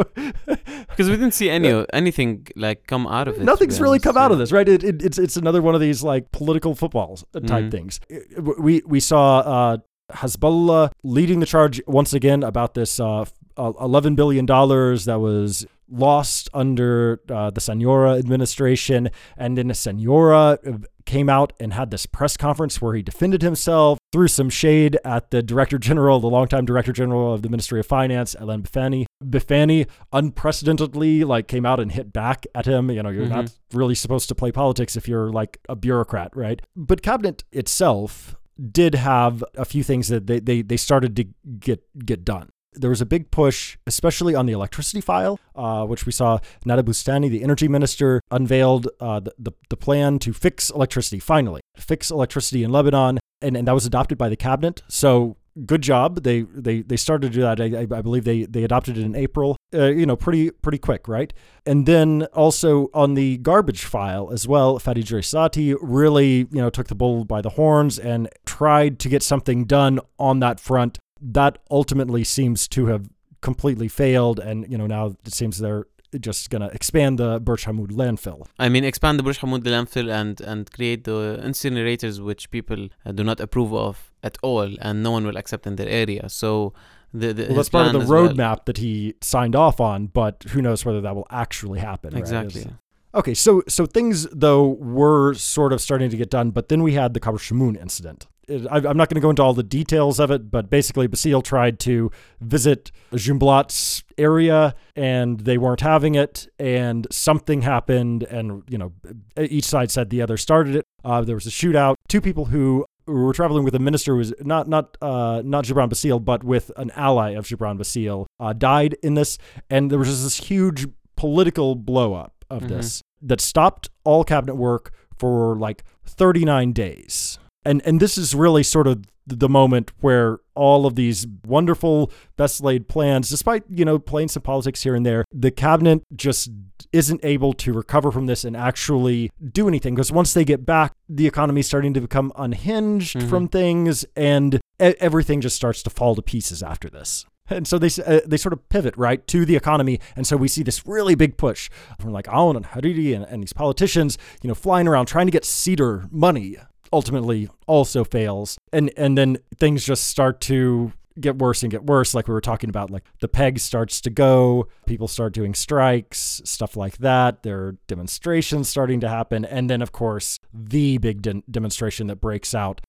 Because we didn't see any anything like come out of it. Nothing's really come out of this, right? It, it, it's it's another one of these like political football type mm. things. We we saw uh, Hezbollah leading the charge once again about this uh, $11 billion that was lost under uh, the Siniora administration. And then Siniora uh, came out and had this press conference where he defended himself, threw some shade at the director general, the longtime director general of the Ministry of Finance, Alain Bifani. Bifani unprecedentedly like came out and hit back at him. You know, you're mm-hmm. not really supposed to play politics if you're like a bureaucrat, right? But cabinet itself did have a few things that they, they, they started to get get done there was a big push, especially on the electricity file, uh, which we saw Nada Boustany, the energy minister, unveiled uh, the, the, the, plan to fix electricity, finally, fix electricity in Lebanon. And, and that was adopted by the cabinet. So good job. They, they, they started to do that. I, I believe they, they adopted it in April, uh, you know, pretty, pretty quick, right? And then also on the garbage file as well, Fadi Jereissati really, you know, took the bull by the horns and tried to get something done on that front that ultimately seems to have completely failed, and you know now it seems they're just gonna expand the Burj Hammoud landfill. I mean, expand the Burj Hammoud landfill and and create the incinerators which people uh, do not approve of at all, and no one will accept in their area. So. The, the, well, that's part of the roadmap well. that he signed off on, but who knows whether that will actually happen? Exactly. Right? Okay, so so things though were sort of starting to get done, but then we had the Qabr Shmoun incident, I'm not going to go into all the details of it, but basically, Bassil tried to visit Jumblat's area and they weren't having it, and something happened, and you know, each side said the other started it. Uh, there was a shootout. Two people who were traveling with a minister who was not not uh, not Gibran Bassil, but with an ally of Gibran Bassil, uh, died in this, and there was just this huge political blowup of Mhm. this that stopped all cabinet work for like 39 days. And and this is really sort of the moment where all of these wonderful best laid plans despite you know playing some politics here and there the cabinet just isn't able to recover from this and actually do anything because once they get back the economy is starting to become unhinged Mhm. from things and everything just starts to fall to pieces after this and so they uh, they sort of pivot right to the economy, and so we see this really big push from like Aoun and Hariri and, and these politicians, you know, flying around trying to get CEDRE money. Ultimately, also fails, and and then things just start to get worse and get worse. Like we were talking about, like the peg starts to go, people start doing strikes, stuff like that. There are demonstrations starting to happen, and then of course the big de- demonstration that breaks out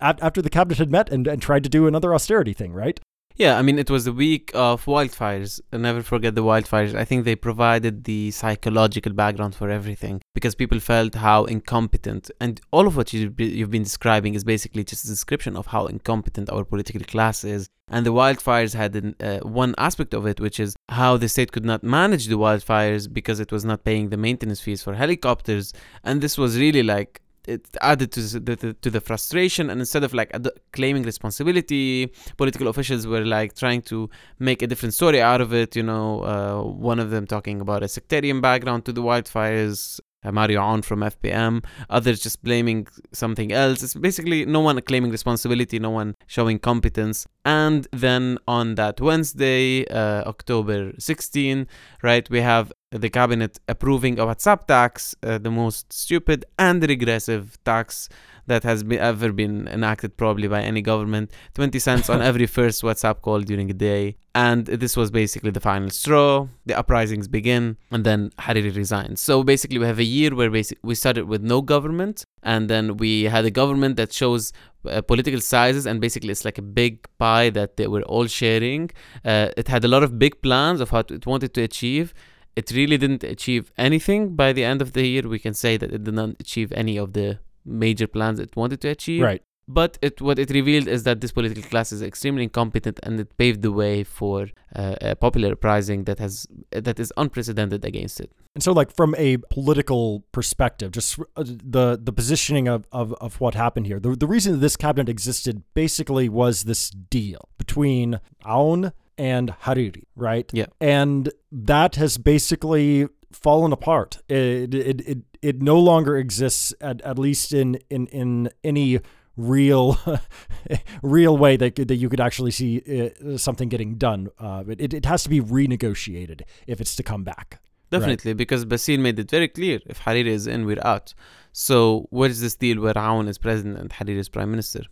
after the cabinet had met and, and tried to do another austerity thing, right? Yeah, I mean, it was the week of wildfires. I'll never forget the wildfires. I think they provided the psychological background for everything because people felt how incompetent, and all of what you've been describing is basically just a description of how incompetent our political class is. And the wildfires had an, uh, one aspect of it, which is how the state could not manage the wildfires because it was not paying the maintenance fees for helicopters. And this was really like it added to the, to the frustration and instead of like ad- claiming responsibility political officials were like trying to make a different story out of it you know uh, one of them talking about a sectarian background to the wildfires uh, Mario Aoun from FPM, others just blaming something else. It's basically no one claiming responsibility, no one showing competence. And then on that Wednesday, uh, October 16, right, we have the cabinet approving a WhatsApp tax, uh, the most stupid and regressive tax that has been, ever been enacted probably by any government. 20 cents on every <laughs> first whatsapp call during a day. And this was basically the final straw. The uprisings begin and then hariri resigns. So basically we have a year where basic, we started with no government and then we had a government that shows uh, political sizes and basically it's like a big pie that they were all sharing. Uh, it had a lot of big plans of what it wanted to achieve it really didn't achieve anything. By the end of the year we can say that it did not achieve any of the major plans it wanted to achieve. Right. but it what it revealed is that this political class is extremely incompetent and it paved the way for uh, a popular uprising that has that is unprecedented against it. And so, like from a political perspective, just uh, the the positioning of, of, of what happened here, the, the reason that this cabinet existed basically was this deal between Aoun and Hariri, right? Yeah. And that has basically fallen apart. It it it, it no longer exists at, at least in in in any real <laughs> real way that that you could actually see uh, something getting done. Uh, it it has to be renegotiated if it's to come back. definitely because Bassil made it very clear if Hariri is in we're out so what is this deal where Aoun is president and Hariri is prime minister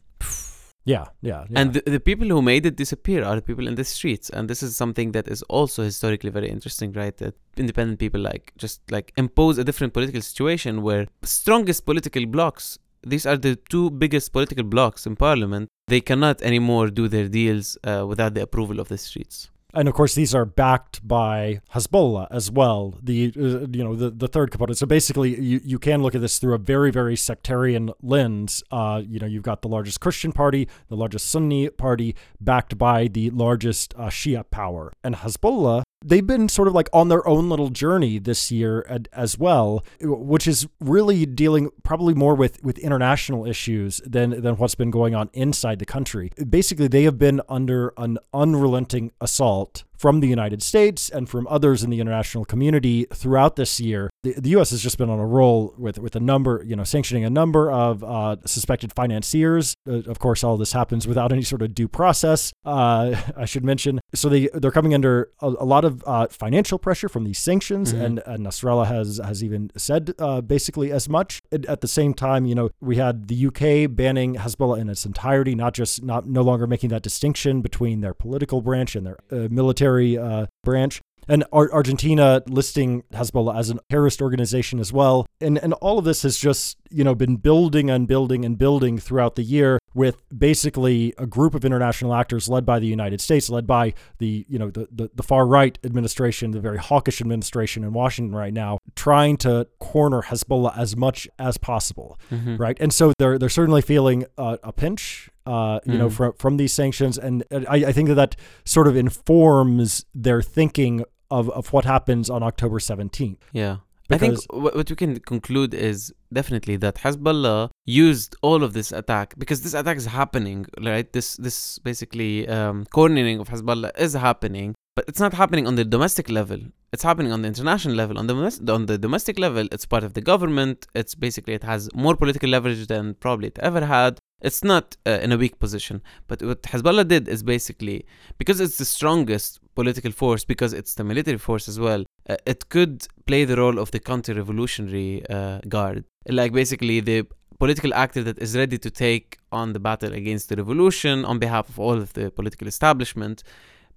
Yeah, yeah, yeah. And the, the people who made it disappear are the people in the streets. And this is something that is also historically very interesting, right? That independent people like just like impose a different political situation where strongest political blocks, these are the two biggest political blocks in parliament, they cannot anymore do their deals uh, without the approval of the streets. And of course these are backed by Hezbollah as well. The uh, you know the the third component. So basically, you, you can look at this through a very very sectarian lens. Uh, you know, you've got the largest Christian party, the largest Sunni party, backed by the largest uh, Shia power, and Hezbollah. They've been sort of like on their own little journey this year as well, which is really dealing probably more with, with international issues than, than what's been going on inside the country. Basically, they have been under an unrelenting assault from the United States and from others in the international community throughout this year. The, the U.S. has just been on a roll with with a number, you know, sanctioning a number of uh, suspected financiers. Uh, of course, all this happens without any sort of due process. Uh, <laughs> I should mention. So they they're coming under a, a lot of uh, financial pressure from these sanctions, Mhm. and, and Nasrallah has has even said uh, basically as much. At, the same time, you know, we had the UK banning Hezbollah in its entirety, not just not no longer making that distinction between their political branch and their uh, military uh, branch. And Ar- Argentina listing Hezbollah as a terrorist organization as well. And and all of this has just, you know, been building and building and building throughout the year with basically a group of international actors led by the United States, led by the, you know, the, the, the far right administration, the very hawkish administration in Washington right now, trying to corner Hezbollah as much as possible Mhm. right? And so they're they're certainly feeling a pinch, uh, you know, Mm. from from these sanctions, and I, I think that that sort of informs their thinking of of what happens on October seventeenth. Yeah. I think what, what we can conclude is definitely that Hezbollah used all of this attack because this attack is happening, right? This this basically um, cornering of Hezbollah is happening, but it's not happening on the domestic level. It's happening on the international level. On the on the domestic level, it's part of the government. It's basically it has more political leverage than probably it ever had. It's not uh, in a weak position. But what Hezbollah did is basically because it's the strongest political force, because it's the military force as well, uh, it could play the role of the counter-revolutionary uh, guard, like basically the political actor that is ready to take on the battle against the revolution on behalf of all of the political establishment.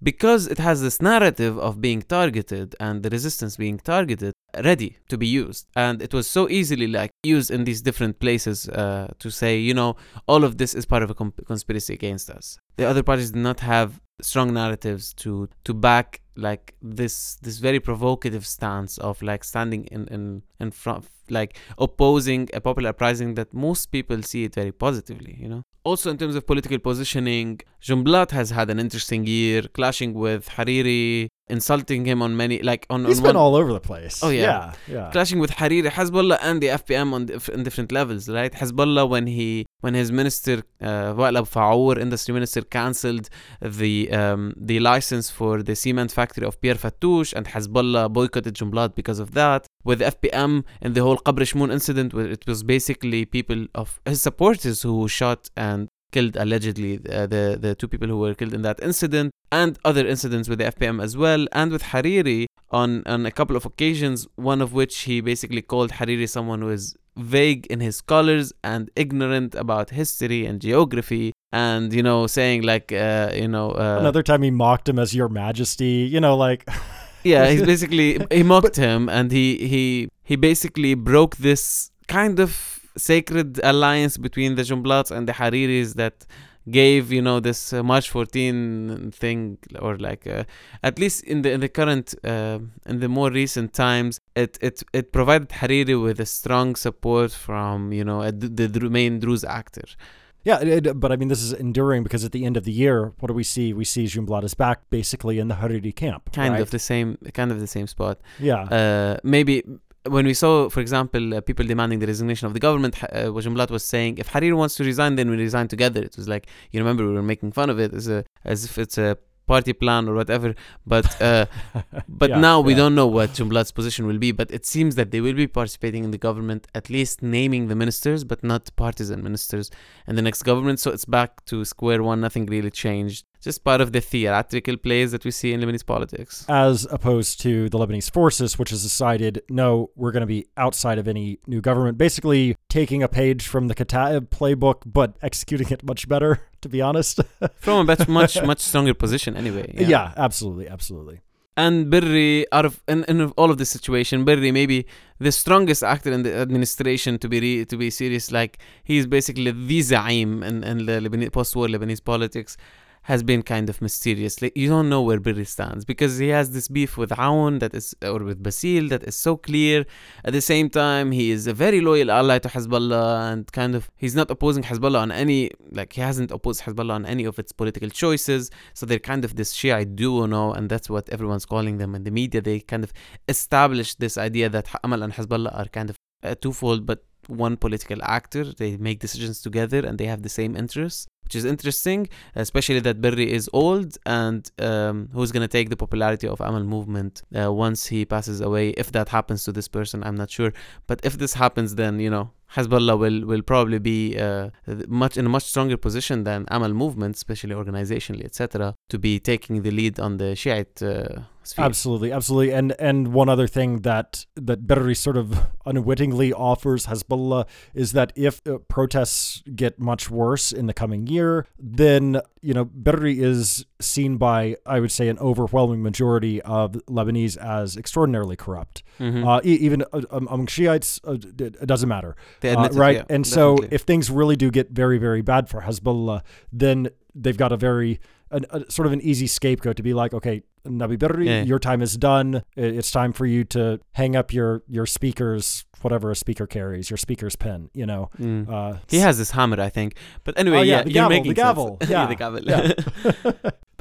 Because it has this narrative of being targeted and the resistance being targeted, ready to be used, and it was so easily like used in these different places uh, to say, you know, all of this is part of a com- conspiracy against us. The other parties did not have strong narratives to to back like this this very provocative stance of like standing in in in front like opposing a popular uprising that most people see it very positively you know also in terms of political positioning Jumblat has had an interesting year clashing with Hariri insulting him on many like on, He's on been one, all over the place. Oh, yeah. yeah, yeah. clashing with Hariri, Hezbollah, and the FPM on in different levels, right? Hezbollah when he when his minister uh, Wael Faour, industry minister, cancelled the um, the license for the cement factory of Pierre Fattouche, and Hezbollah boycotted Jumblat because of that. With FPM and the whole Qabr Shmoun incident, where it was basically people of his supporters who shot and killed allegedly uh, the the two people who were killed in that incident and other incidents with the FPM as well and with Hariri on on a couple of occasions one of which he basically called Hariri someone who is vague in his colors and ignorant about history and geography and you know saying like uh, you know uh, Another time he mocked him as Your Majesty. You know, like <laughs> yeah he's basically he <laughs> mocked him and he he he basically broke this kind of sacred alliance between the Jumblats and the Hariris that gave you know this uh, March 14 thing or like uh, at least in the in the current uh, in the more recent times it it it provided Hariri with a strong support from you know a, the, the main Druze actor Yeah, it- but I mean, this is enduring because at the end of the year, what do we see? We see Jumblat is back basically in the Hariri camp. kind right? of the same kind of the same spot Yeah. uh, maybe when we saw, for example, uh, people demanding the resignation of the government, uh, was saying, if Hariri wants to resign, then we resign together. It was like, you remember, we were making fun of it as, a, as if it's a party plan or whatever. But uh, <laughs> but Yeah, now we yeah. don't know what Jumblat's position will be. But it seems that they will be participating in the government, at least naming the ministers, but not partisan ministers in the next government. So it's back to square one. Nothing really changed. Just part of the theatrical plays that we see in Lebanese politics. As opposed to the Lebanese forces, which has decided, no, we're going to be outside of any new government, basically taking a page from the Kataib playbook, but executing it much better, to be honest. <laughs> From a much, much, <laughs> much stronger position anyway. yeah. absolutely, absolutely. and Berri out of in, in all of this situation, Berri maybe the strongest actor in the administration to be re, to be serious. Like he's basically the zaim in, in the Lebanese, post-war Lebanese politics. Has been kind of mysterious. Like you don't know where Berri stands because he has this beef with Aoun that is, or with Bassil that is so clear. At the same time, he is a very loyal ally to Hezbollah and kind of he's not opposing Hezbollah on any like he hasn't opposed Hezbollah on any of its political choices. So they're kind of this Shiite duo now, and that's what everyone's calling them in the media. They kind of established this idea that Amal and Hezbollah are kind of uh, twofold, but one political actor. They make decisions together and they have the same interests, which is interesting, especially that Berri is old and um, who's going to take the popularity of Amal movement uh, once he passes away. If that happens to this person, I'm not sure. But if this happens, then, you know, Hezbollah will, will probably be uh, much in a much stronger position than Amal movement, especially organizationally, etc., to be taking the lead on the Shiite uh, sphere. Absolutely, absolutely. And and one other thing that that Berri sort of unwittingly offers Hezbollah is that if uh, protests get much worse in the coming year, then you know Berri is seen by I would say an overwhelming majority of Lebanese as extraordinarily corrupt. Mhm. Uh, e- even uh, um, among Shiites, uh, it doesn't matter. Uh, right? yeah, and so, if things really do get very, very bad for Hezbollah, then they've got a very an, a, sort of an easy scapegoat to be like, okay, Nabih Berri, Yeah. your time is done. It's time for you to hang up your your speakers, whatever a speaker carries, your speaker's pen. You know, Mm. uh, he has this hammer, I think. But anyway, Oh, yeah, yeah, the gavel, the <laughs> gavel. Yeah, the gavel. yeah.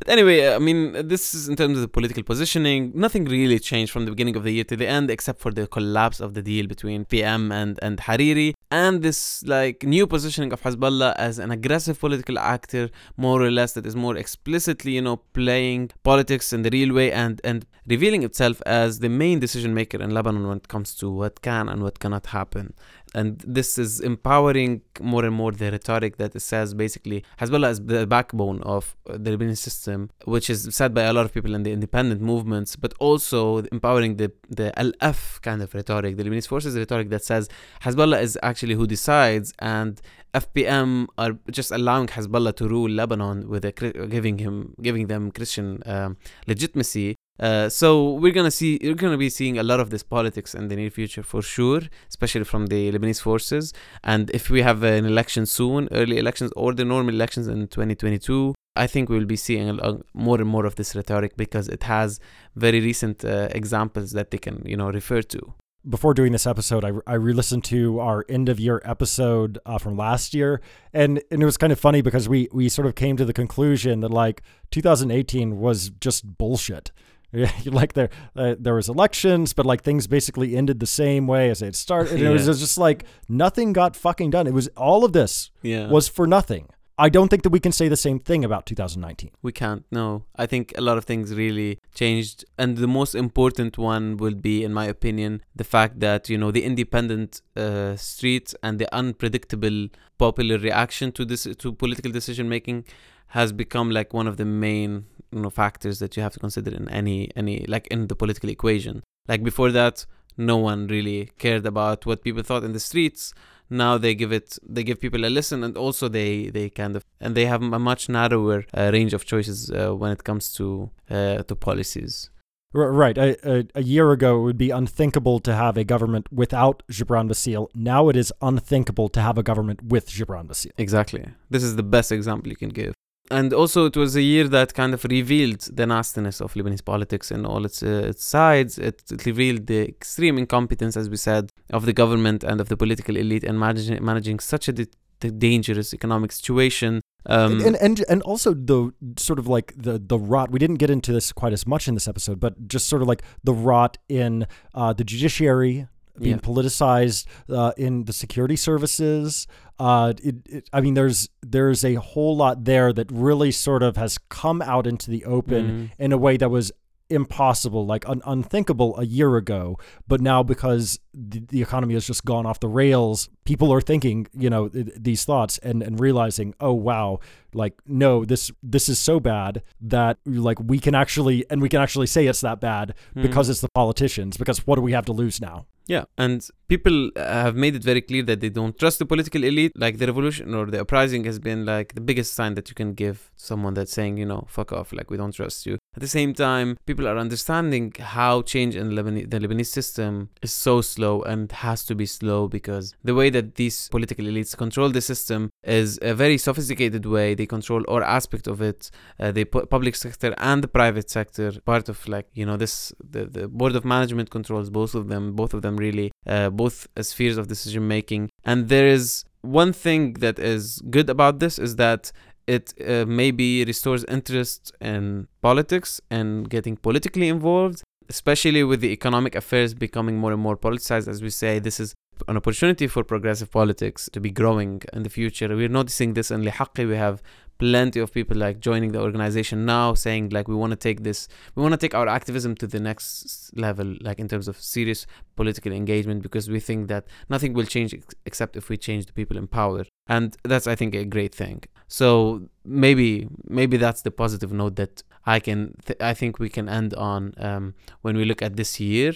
But anyway, I mean, this is in terms of the political positioning. Nothing really changed from the beginning of the year to the end, except for the collapse of the deal between PM and and Hariri, and this like new positioning of Hezbollah as an aggressive political actor, more or less, that is more explicitly, you know, playing politics in the real way and and revealing itself as the main decision maker in Lebanon when it comes to what can and what cannot happen and this is empowering more and more the rhetoric that says basically Hezbollah is the backbone of the Lebanese system, which is said by a lot of people in the independent movements, but also empowering the the LF kind of rhetoric, the Lebanese forces rhetoric that says Hezbollah is actually who decides and FPM are just allowing Hezbollah to rule Lebanon with a, giving him giving them Christian um, legitimacy uh, so we're gonna see you're gonna be seeing a lot of this politics in the near future for sure, especially from the Lebanese forces. And if we have an election soon, early elections or the normal elections in 2022, I think we'll be seeing more and more of this rhetoric because it has very recent uh, examples that they can you know refer to. Before doing this episode, I, I re-listened to our end of year episode uh, from last year, and and it was kind of funny because we we sort of came to the conclusion that like 2018 was just bullshit <laughs> like there uh, there was elections but like things basically ended the same way as it started yeah. it, was, it was just like nothing got fucking done it was all of this yeah. was for nothing I don't think that we can say the same thing about 2019. We can't, no. I think a lot of things really changed. And the most important one will be, in my opinion, the fact that, you know, the independent uh, streets and the unpredictable popular reaction to this, to political decision making has become like one of the main you know factors that you have to consider in any any like in the political equation like before that no one really cared about what people thought in the streets now they give it they give people a listen and also they they kind of and they have a much narrower uh, range of choices uh, when it comes to uh, to policies Right. A, a, a, year ago, it would be unthinkable to have a government without Gibran Bassil. Now it is unthinkable to have a government with Gibran Bassil. Exactly. This is the best example you can give and also it was a year that kind of revealed the nastiness of Lebanese politics and all its, uh, its sides. It, it, revealed the extreme incompetence, as we said, of the government and of the political elite in managing, managing such a di- dangerous economic situation. Um, and, and and also the sort of like the the rot. We didn't get into this quite as much in this episode, but just sort of like the rot in uh, the judiciary, being yeah. politicized uh, in the security services. Uh, it, it, I mean, there's there's a whole lot there that really sort of has come out into the open mm-hmm. in a way that was impossible, like un- unthinkable a year ago. But now, because the, the, economy has just gone off the rails, people are thinking, you know, th- these thoughts and, and realizing, oh wow, like no, this this is so bad that like we can actually and we can actually say it's that bad mm-hmm. because it's the politicians. Because what do we have to lose now? Yeah, and people have made it very clear that they don't trust the political elite. Like the revolution or the uprising has been like the biggest sign that you can give someone that's saying, you know, fuck off, like we don't trust you. At the same time, people are understanding how change in Lebanese, the Lebanese system is so slow and has to be slow because the way that these political elites control the system is a very sophisticated way. They control all aspect of it. Uh, put public sector and the private sector part of like you know this the, the board of management controls both of them. Both of them really uh, both spheres of decision making. And there is one thing that is good about this is that it uh, maybe restores interest in politics and getting politically involved especially with the economic affairs becoming more and more politicized, as we say, this is an opportunity for progressive politics to be growing in the future. We're noticing this in LiHaqqi. We have plenty of people like joining the organization now saying like we want to take this we want to take our activism to the next level like in terms of serious political engagement because we think that nothing will change ex- except if we change the people in power and that's i think a great thing so maybe maybe that's the positive note that I can th- I think we can end on um, when we look at this year.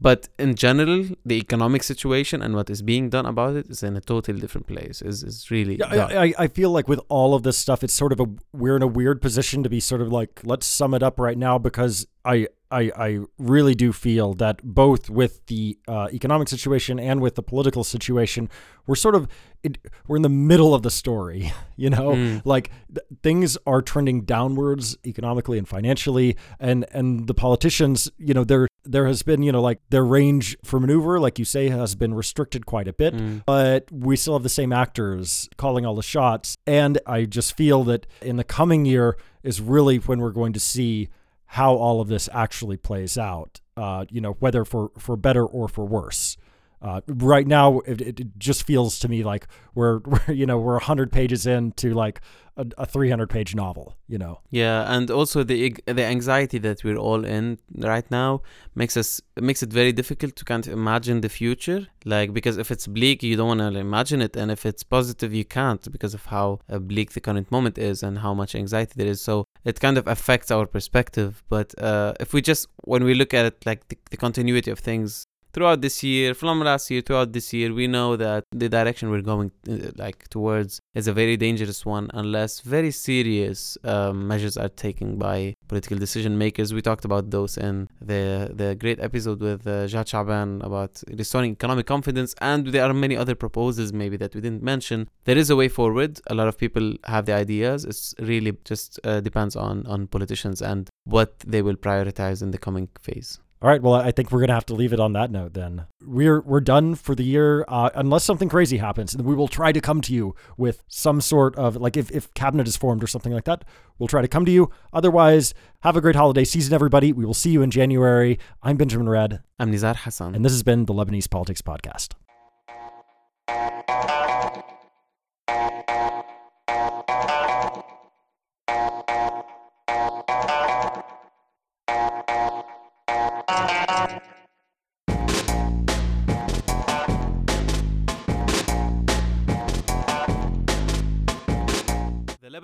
But in general, the economic situation and what is being done about it is in a totally different place. is is really. Yeah, I, I feel like with all of this stuff, it's sort of a we're in a weird position to be sort of like let's sum it up right now because I I, I really do feel that both with the uh, economic situation and with the political situation, we're sort of it, we're in the middle of the story. <laughs> You know, mm. like th- things are trending downwards economically and financially, and and the politicians, you know, they're there has been, you know, like their range for maneuver, like you say, has been restricted quite a bit, Mm. but we still have the same actors calling all the shots. And I just feel that in the coming year is really when we're going to see how all of this actually plays out, uh, you know, whether for, for better or for worse. Uh, right now, it, it just feels to me like we're, <laughs> we're you know, we're 100 pages into like a, a 300 page novel, you know. Yeah, and also the the anxiety that we're all in right now makes us makes it very difficult to kind of imagine the future. Like because if it's bleak, you don't want to imagine it, and if it's positive, you can't because of how uh, bleak the current moment is and how much anxiety there is. So it kind of affects our perspective. But uh, if we just when we look at it like the, the continuity of things throughout this year, from last year throughout this year, we know that the direction we're going uh, like towards is a very dangerous one unless very serious um, measures are taken by political decision makers. We talked about those in the the great episode with uh, Jad about restoring economic confidence, and there are many other proposals maybe that we didn't mention. There is a way forward. A lot of people have the ideas. It's really just uh, depends on on politicians and what they will prioritize in the coming phase. All right. Well, I think we're gonna have to leave it on that note. Then we're we're done for the year, uh, unless something crazy happens. And we will try to come to you with some sort of like if if cabinet is formed or something like that. We'll try to come to you. Otherwise, have a great holiday season, everybody. We will see you in January. I'm Benjamin Redd, I'm Nizar Hassan. and this has been the Lebanese Politics Podcast.